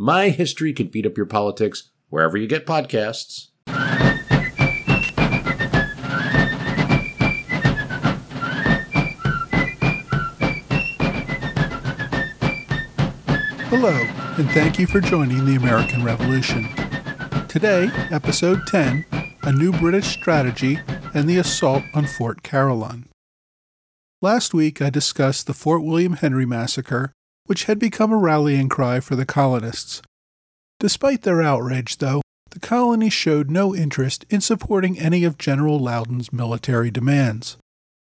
My History Can Beat Up Your Politics wherever you get podcasts. Hello, and thank you for joining the American Revolution. Today, Episode 10 A New British Strategy and the Assault on Fort Carillon. Last week, I discussed the Fort William Henry Massacre, which had become a rallying cry for the colonists. Despite their outrage, though, the colonies showed no interest in supporting any of General Loudon's military demands.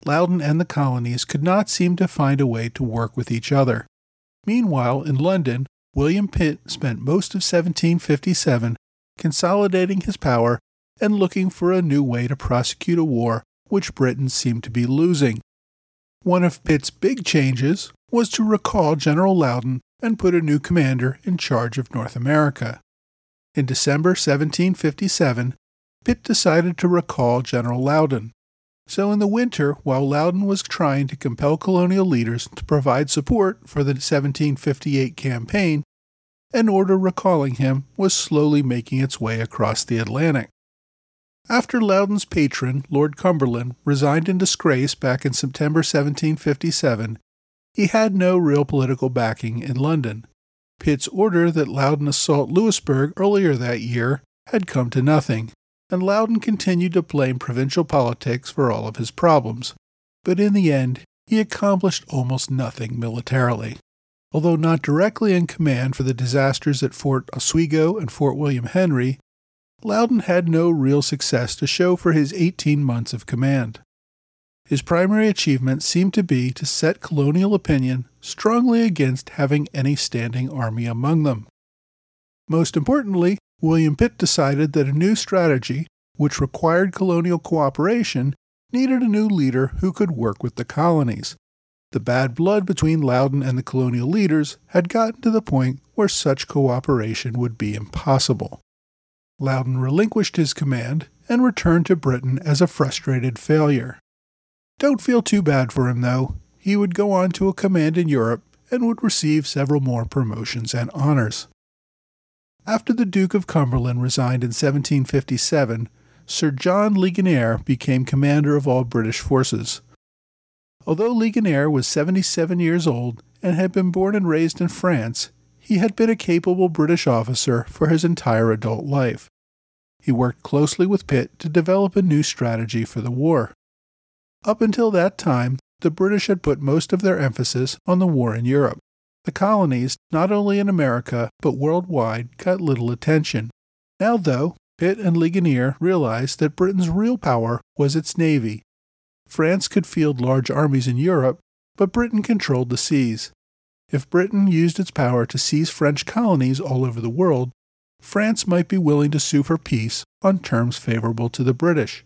Loudon and the colonies could not seem to find a way to work with each other. Meanwhile, in London, William Pitt spent most of 1757 consolidating his power and looking for a new way to prosecute a war which Britain seemed to be losing. One of Pitt's big changes was to recall General Loudon and put a new commander in charge of North America. In December 1757, Pitt decided to recall General Loudon. So, in the winter, while Loudon was trying to compel colonial leaders to provide support for the 1758 campaign, an order recalling him was slowly making its way across the Atlantic. After Loudon's patron, Lord Cumberland, resigned in disgrace back in September 1757, he had no real political backing in London. Pitt's order that Loudon assault Louisbourg earlier that year had come to nothing, and Loudon continued to blame provincial politics for all of his problems. But in the end, he accomplished almost nothing militarily. Although not directly in command for the disasters at Fort Oswego and Fort William Henry, Loudon had no real success to show for his 18 months of command. His primary achievement seemed to be to set colonial opinion strongly against having any standing army among them. Most importantly, William Pitt decided that a new strategy, which required colonial cooperation, needed a new leader who could work with the colonies. The bad blood between Loudon and the colonial leaders had gotten to the point where such cooperation would be impossible. Loudon relinquished his command and returned to Britain as a frustrated failure. Don't feel too bad for him, though. He would go on to a command in Europe and would receive several more promotions and honors. After the Duke of Cumberland resigned in 1757, Sir John Ligonier became commander of all British forces. Although Ligonier was 77 years old and had been born and raised in France, he had been a capable British officer for his entire adult life. He worked closely with Pitt to develop a new strategy for the war. Up until that time, the British had put most of their emphasis on the war in Europe. The colonies, not only in America but worldwide, got little attention. Now, though, Pitt and Ligonier realized that Britain's real power was its navy. France could field large armies in Europe, but Britain controlled the seas. If Britain used its power to seize French colonies all over the world, France might be willing to sue for peace on terms favorable to the British.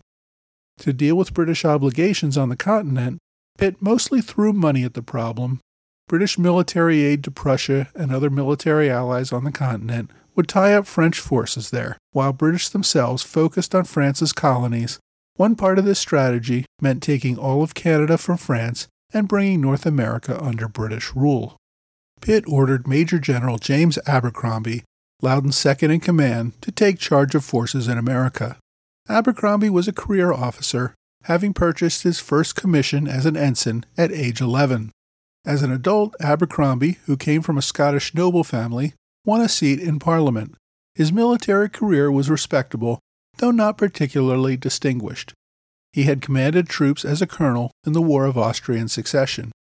To deal with British obligations on the continent, Pitt mostly threw money at the problem. British military aid to Prussia and other military allies on the continent would tie up French forces there, while British themselves focused on France's colonies. One part of this strategy meant taking all of Canada from France and bringing North America under British rule. Pitt ordered Major General James Abercromby, Loudon's second in command, to take charge of forces in America. Abercromby was a career officer, having purchased his first commission as an ensign at age 11. As an adult, Abercromby, who came from a Scottish noble family, won a seat in Parliament. His military career was respectable, though not particularly distinguished. He had commanded troops as a colonel in the War of Austrian Succession.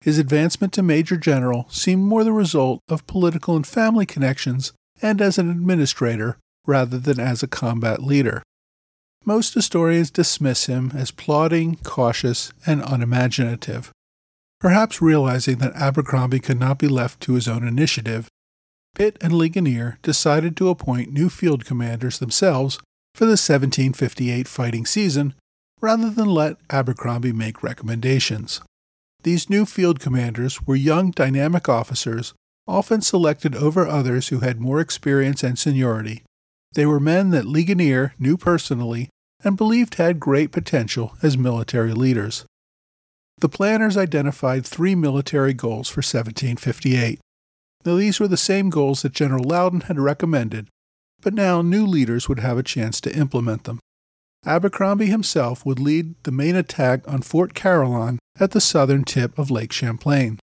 His advancement to Major General seemed more the result of political and family connections and as an administrator rather than as a combat leader. Most historians dismiss him as plodding, cautious, and unimaginative. Perhaps realizing that Abercromby could not be left to his own initiative, Pitt and Ligonier decided to appoint new field commanders themselves for the 1758 fighting season rather than let Abercromby make recommendations. These new field commanders were young, dynamic officers, often selected over others who had more experience and seniority. They were men that Ligonier knew personally and believed had great potential as military leaders. The planners identified three military goals for 1758. Now, these were the same goals that General Loudon had recommended, but now new leaders would have a chance to implement them. Abercromby himself would lead the main attack on Fort Carillon at the southern tip of Lake Champlain.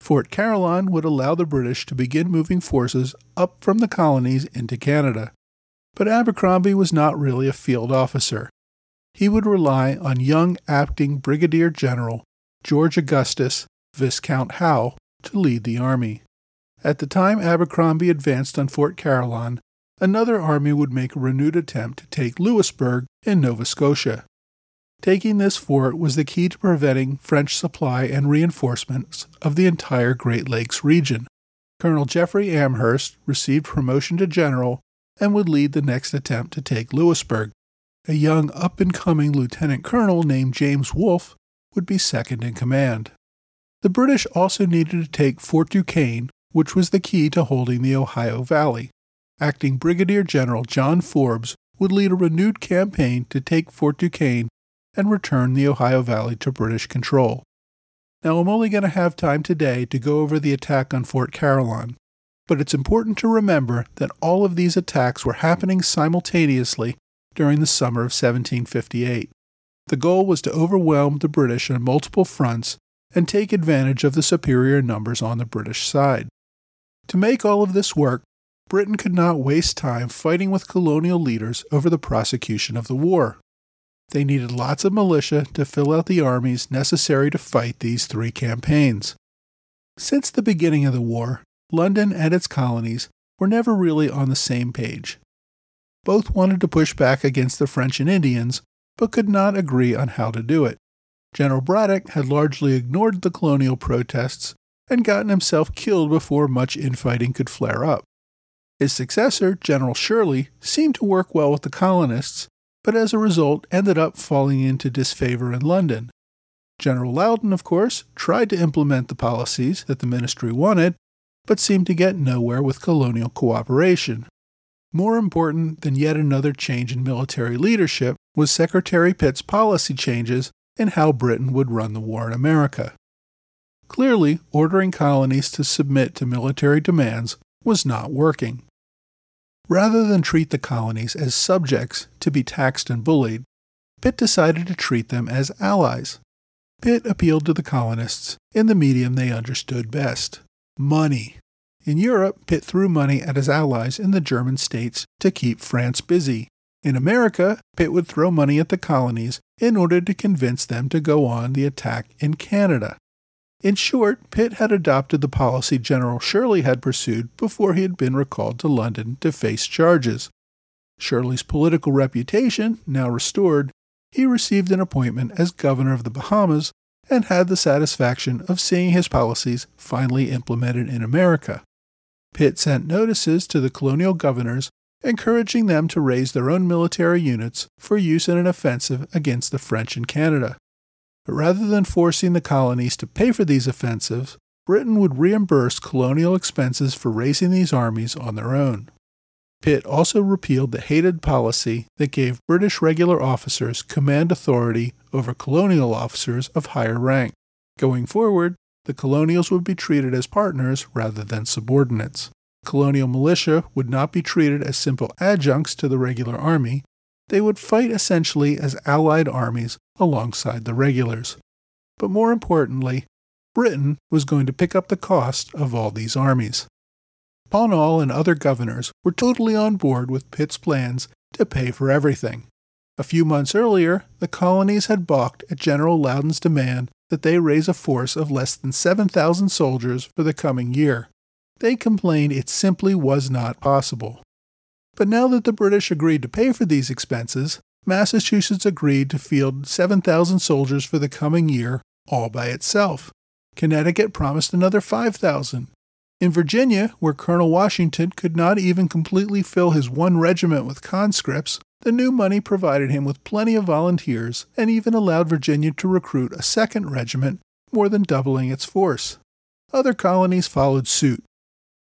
Fort Carillon would allow the British to begin moving forces up from the colonies into Canada. But Abercromby was not really a field officer. He would rely on young acting Brigadier General George Augustus Viscount Howe to lead the army. At the time Abercromby advanced on Fort Carillon, another army would make a renewed attempt to take Louisbourg in Nova Scotia. Taking this fort was the key to preventing French supply and reinforcements of the entire Great Lakes region. Colonel Jeffrey Amherst received promotion to general and would lead the next attempt to take Louisbourg. A young up and coming lieutenant colonel named James Wolfe would be second in command. The British also needed to take Fort Duquesne, which was the key to holding the Ohio Valley acting Brigadier General John Forbes would lead a renewed campaign to take Fort Duquesne and return the Ohio Valley to British control. Now, I'm only going to have time today to go over the attack on Fort Carillon, but it's important to remember that all of these attacks were happening simultaneously during the summer of 1758. The goal was to overwhelm the British on multiple fronts and take advantage of the superior numbers on the British side. To make all of this work, Britain could not waste time fighting with colonial leaders over the prosecution of the war. They needed lots of militia to fill out the armies necessary to fight these three campaigns. Since the beginning of the war, London and its colonies were never really on the same page. Both wanted to push back against the French and Indians, but could not agree on how to do it. General Braddock had largely ignored the colonial protests and gotten himself killed before much infighting could flare up. His successor, General Shirley, seemed to work well with the colonists, but as a result ended up falling into disfavor in London. General Loudon, of course, tried to implement the policies that the ministry wanted, but seemed to get nowhere with colonial cooperation. More important than yet another change in military leadership was Secretary Pitt's policy changes in how Britain would run the war in America. Clearly, ordering colonies to submit to military demands was not working. Rather than treat the colonies as subjects to be taxed and bullied, Pitt decided to treat them as allies. Pitt appealed to the colonists in the medium they understood best money. In Europe, Pitt threw money at his allies in the German states to keep France busy. In America, Pitt would throw money at the colonies in order to convince them to go on the attack in Canada. In short, Pitt had adopted the policy General Shirley had pursued before he had been recalled to London to face charges. Shirley's political reputation now restored, he received an appointment as governor of the Bahamas and had the satisfaction of seeing his policies finally implemented in America. Pitt sent notices to the colonial governors encouraging them to raise their own military units for use in an offensive against the French in Canada. But rather than forcing the colonies to pay for these offensives, Britain would reimburse colonial expenses for raising these armies on their own. Pitt also repealed the hated policy that gave British regular officers command authority over colonial officers of higher rank. Going forward, the colonials would be treated as partners rather than subordinates. Colonial militia would not be treated as simple adjuncts to the regular army, they would fight essentially as allied armies alongside the regulars. But more importantly, Britain was going to pick up the cost of all these armies. Pownall and other governors were totally on board with Pitt's plans to pay for everything. A few months earlier, the colonies had balked at General Loudon's demand that they raise a force of less than 7,000 soldiers for the coming year. They complained it simply was not possible. But now that the British agreed to pay for these expenses, Massachusetts agreed to field 7,000 soldiers for the coming year all by itself. Connecticut promised another 5,000. In Virginia, where Colonel Washington could not even completely fill his one regiment with conscripts, the new money provided him with plenty of volunteers and even allowed Virginia to recruit a second regiment, more than doubling its force. Other colonies followed suit,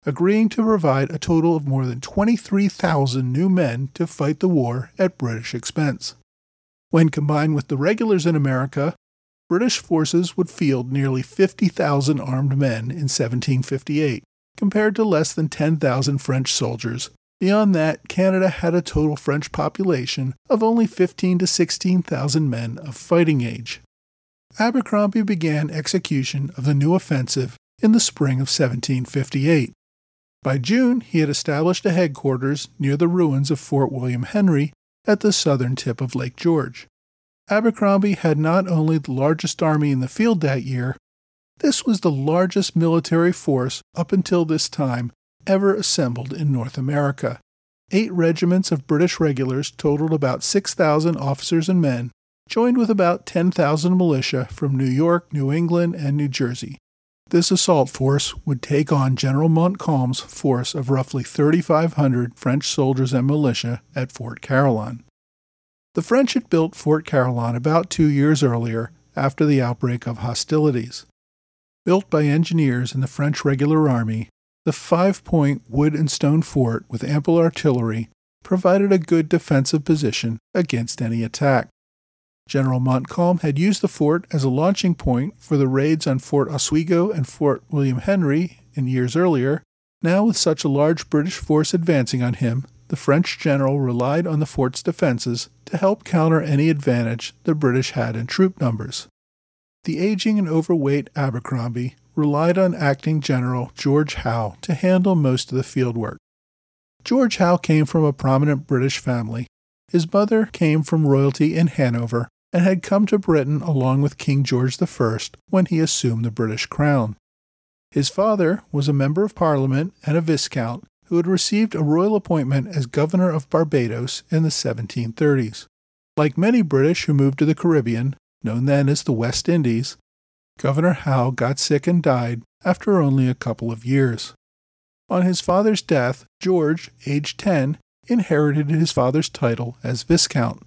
agreeing to provide a total of more than 23,000 new men to fight the war at British expense. When combined with the regulars in America, British forces would field nearly 50,000 armed men in 1758, compared to less than 10,000 French soldiers. Beyond that, Canada had a total French population of only 15 to 16,000 men of fighting age. Abercromby began execution of the new offensive in the spring of 1758. By June, he had established a headquarters near the ruins of Fort William Henry at the southern tip of Lake George. Abercromby had not only the largest army in the field that year, this was the largest military force up until this time ever assembled in North America. Eight regiments of British regulars totaled about 6,000 officers and men, joined with about 10,000 militia from New York, New England, and New Jersey. This assault force would take on General Montcalm's force of roughly 3,500 French soldiers and militia at Fort Carillon. The French had built Fort Carillon about two years earlier, after the outbreak of hostilities. Built by engineers in the French regular army, the five point wood and stone fort with ample artillery provided a good defensive position against any attack. General Montcalm had used the fort as a launching point for the raids on Fort Oswego and Fort William Henry in years earlier. Now, with such a large British force advancing on him, the French general relied on the fort's defenses to help counter any advantage the British had in troop numbers. The aging and overweight Abercromby relied on acting General George Howe to handle most of the field work. George Howe came from a prominent British family. His mother came from royalty in Hanover and had come to Britain along with King George I when he assumed the British crown. His father was a member of Parliament and a Viscount who had received a royal appointment as governor of Barbados in the 1730s. Like many British who moved to the Caribbean, known then as the West Indies, Governor Howe got sick and died after only a couple of years. On his father's death, George, aged 10, inherited his father's title as Viscount.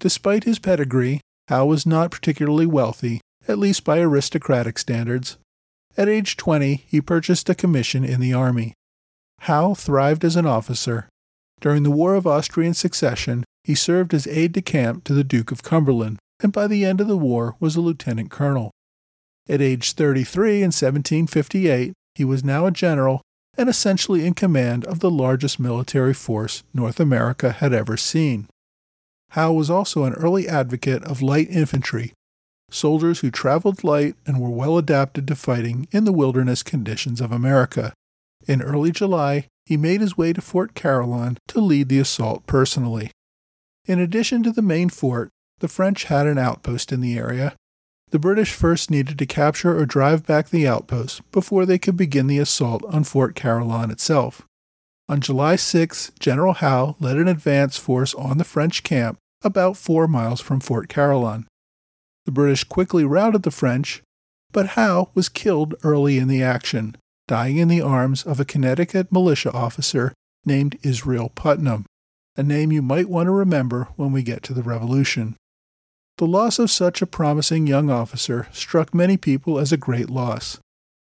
Despite his pedigree, Howe was not particularly wealthy, at least by aristocratic standards. At age 20, he purchased a commission in the army. Howe thrived as an officer. During the War of Austrian Succession, he served as aide de camp to the Duke of Cumberland, and by the end of the war was a lieutenant colonel. At age 33 in 1758, he was now a general and essentially in command of the largest military force North America had ever seen. Howe was also an early advocate of light infantry, soldiers who traveled light and were well adapted to fighting in the wilderness conditions of America. In early July, he made his way to Fort Carillon to lead the assault personally. In addition to the main fort, the French had an outpost in the area. The British first needed to capture or drive back the outpost before they could begin the assault on Fort Carillon itself. On July 6, General Howe led an advance force on the French camp about four miles from Fort Carillon. The British quickly routed the French, but Howe was killed early in the action dying in the arms of a Connecticut militia officer named Israel Putnam, a name you might want to remember when we get to the Revolution. The loss of such a promising young officer struck many people as a great loss.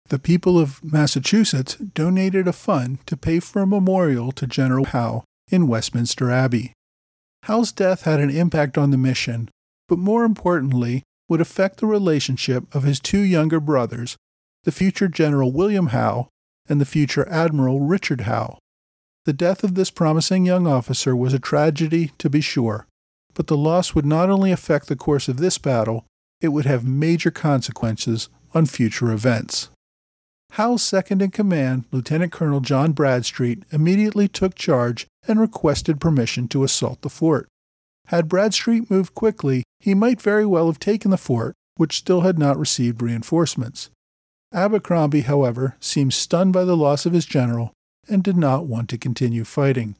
The people of Massachusetts donated a fund to pay for a memorial to General Howe in Westminster Abbey. Howe's death had an impact on the mission, but more importantly, would affect the relationship of his two younger brothers the future General William Howe, and the future Admiral Richard Howe. The death of this promising young officer was a tragedy, to be sure, but the loss would not only affect the course of this battle, it would have major consequences on future events. Howe's second in command, Lieutenant Colonel John Bradstreet, immediately took charge and requested permission to assault the fort. Had Bradstreet moved quickly, he might very well have taken the fort, which still had not received reinforcements. Abercromby, however, seemed stunned by the loss of his general and did not want to continue fighting.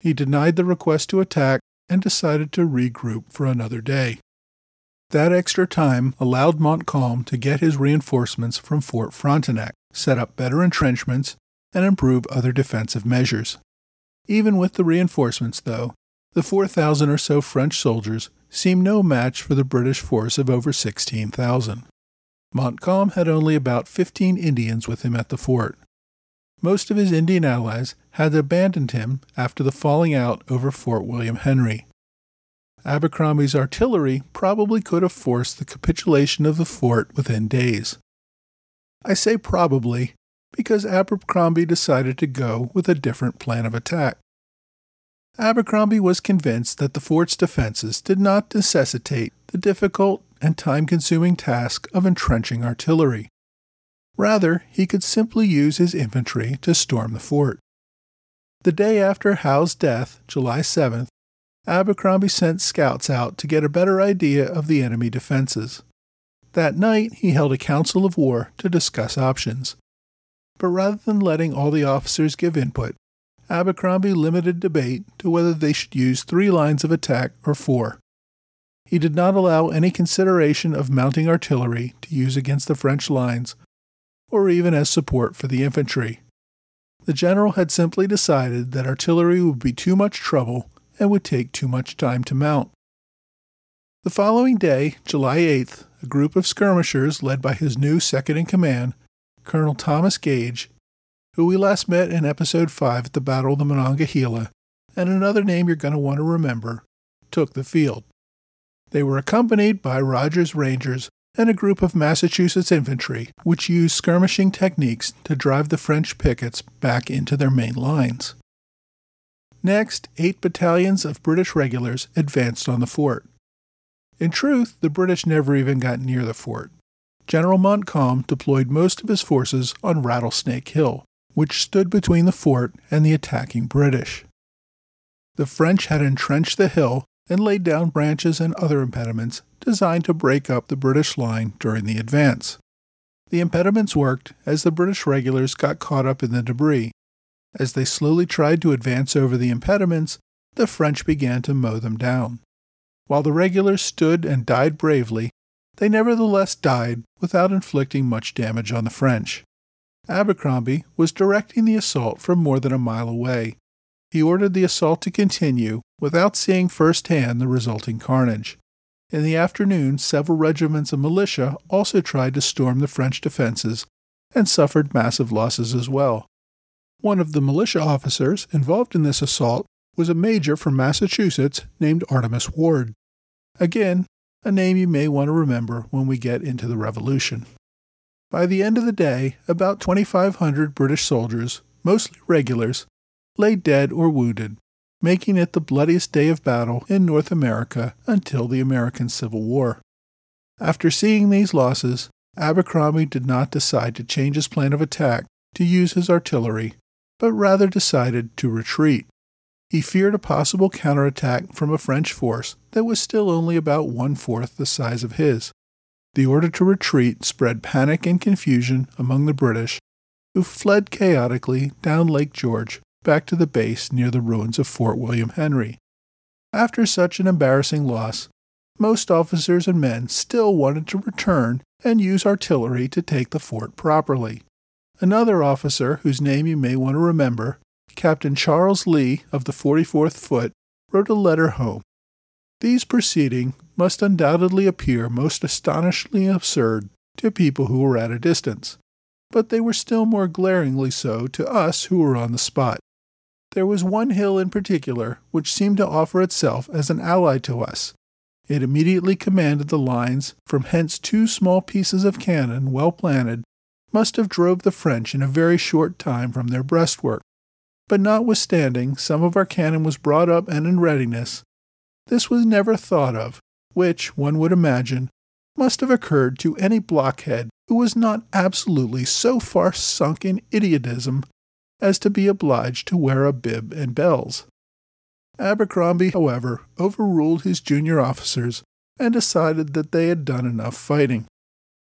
He denied the request to attack and decided to regroup for another day. That extra time allowed Montcalm to get his reinforcements from Fort Frontenac. set up better entrenchments, and improve other defensive measures. Even with the reinforcements, though, the 4,000 or so French soldiers seemed no match for the British force of over 16,000. Montcalm had only about 15 Indians with him at the fort. Most of his Indian allies had abandoned him after the falling out over Fort William Henry. Abercromby's artillery probably could have forced the capitulation of the fort within days. I say probably because Abercromby decided to go with a different plan of attack. Abercromby was convinced that the fort's defenses did not necessitate the difficult and time consuming task of entrenching artillery. Rather, he could simply use his infantry to storm the fort. The day after Howe's death, July 7th, Abercromby sent scouts out to get a better idea of the enemy defenses. That night, he held a council of war to discuss options. But rather than letting all the officers give input, Abercromby limited debate to whether they should use three lines of attack or four. He did not allow any consideration of mounting artillery to use against the French lines, or even as support for the infantry. The general had simply decided that artillery would be too much trouble and would take too much time to mount. The following day, July 8th, a group of skirmishers led by his new second in command, Colonel Thomas Gage, who we last met in episode 5 at the Battle of the Monongahela, and another name you're going to want to remember, took the field. They were accompanied by Rogers Rangers and a group of Massachusetts infantry, which used skirmishing techniques to drive the French pickets back into their main lines. Next, eight battalions of British regulars advanced on the fort. In truth, the British never even got near the fort. General Montcalm deployed most of his forces on Rattlesnake Hill, which stood between the fort and the attacking British. The French had entrenched the hill and laid down branches and other impediments designed to break up the British line during the advance. The impediments worked as the British regulars got caught up in the debris, as they slowly tried to advance over the impediments, the French began to mow them down. While the regulars stood and died bravely, they nevertheless died without inflicting much damage on the French. Abercromby was directing the assault from more than a mile away. He ordered the assault to continue without seeing firsthand the resulting carnage. In the afternoon, several regiments of militia also tried to storm the French defenses and suffered massive losses as well. One of the militia officers involved in this assault was a major from Massachusetts named Artemas Ward. Again, a name you may want to remember when we get into the Revolution. By the end of the day, about 2,500 British soldiers, mostly regulars, lay dead or wounded, making it the bloodiest day of battle in North America until the American Civil War. After seeing these losses, Abercromby did not decide to change his plan of attack to use his artillery but rather decided to retreat. He feared a possible counterattack from a French force that was still only about one fourth the size of his. The order to retreat spread panic and confusion among the British, who fled chaotically down Lake George back to the base near the ruins of Fort William Henry. After such an embarrassing loss, most officers and men still wanted to return and use artillery to take the fort properly. Another officer, whose name you may want to remember, Captain Charles Lee of the 44th Foot, wrote a letter home. These proceedings must undoubtedly appear most astonishingly absurd to people who were at a distance, but they were still more glaringly so to us who were on the spot. There was one hill in particular which seemed to offer itself as an ally to us. It immediately commanded the lines, from hence two small pieces of cannon well planted must have drove the French in a very short time from their breastwork. But notwithstanding some of our cannon was brought up and in readiness, this was never thought of, which, one would imagine, must have occurred to any blockhead who was not absolutely so far sunk in idiotism as to be obliged to wear a bib and bells. Abercromby, however, overruled his junior officers and decided that they had done enough fighting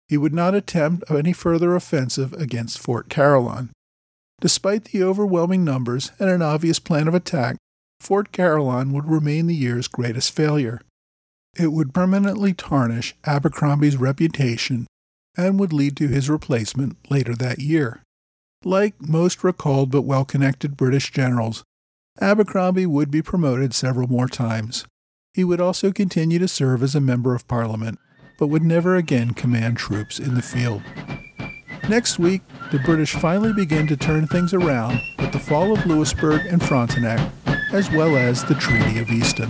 he would not attempt any further offensive against Fort Carillon. Despite the overwhelming numbers and an obvious plan of attack, Fort Carillon would remain the year's greatest failure. It would permanently tarnish Abercromby's reputation and would lead to his replacement later that year. Like most recalled but well connected British generals, Abercromby would be promoted several more times. He would also continue to serve as a Member of Parliament, but would never again command troops in the field. Next week, the British finally begin to turn things around with the fall of Louisbourg and Frontenac, as well as the Treaty of Easton.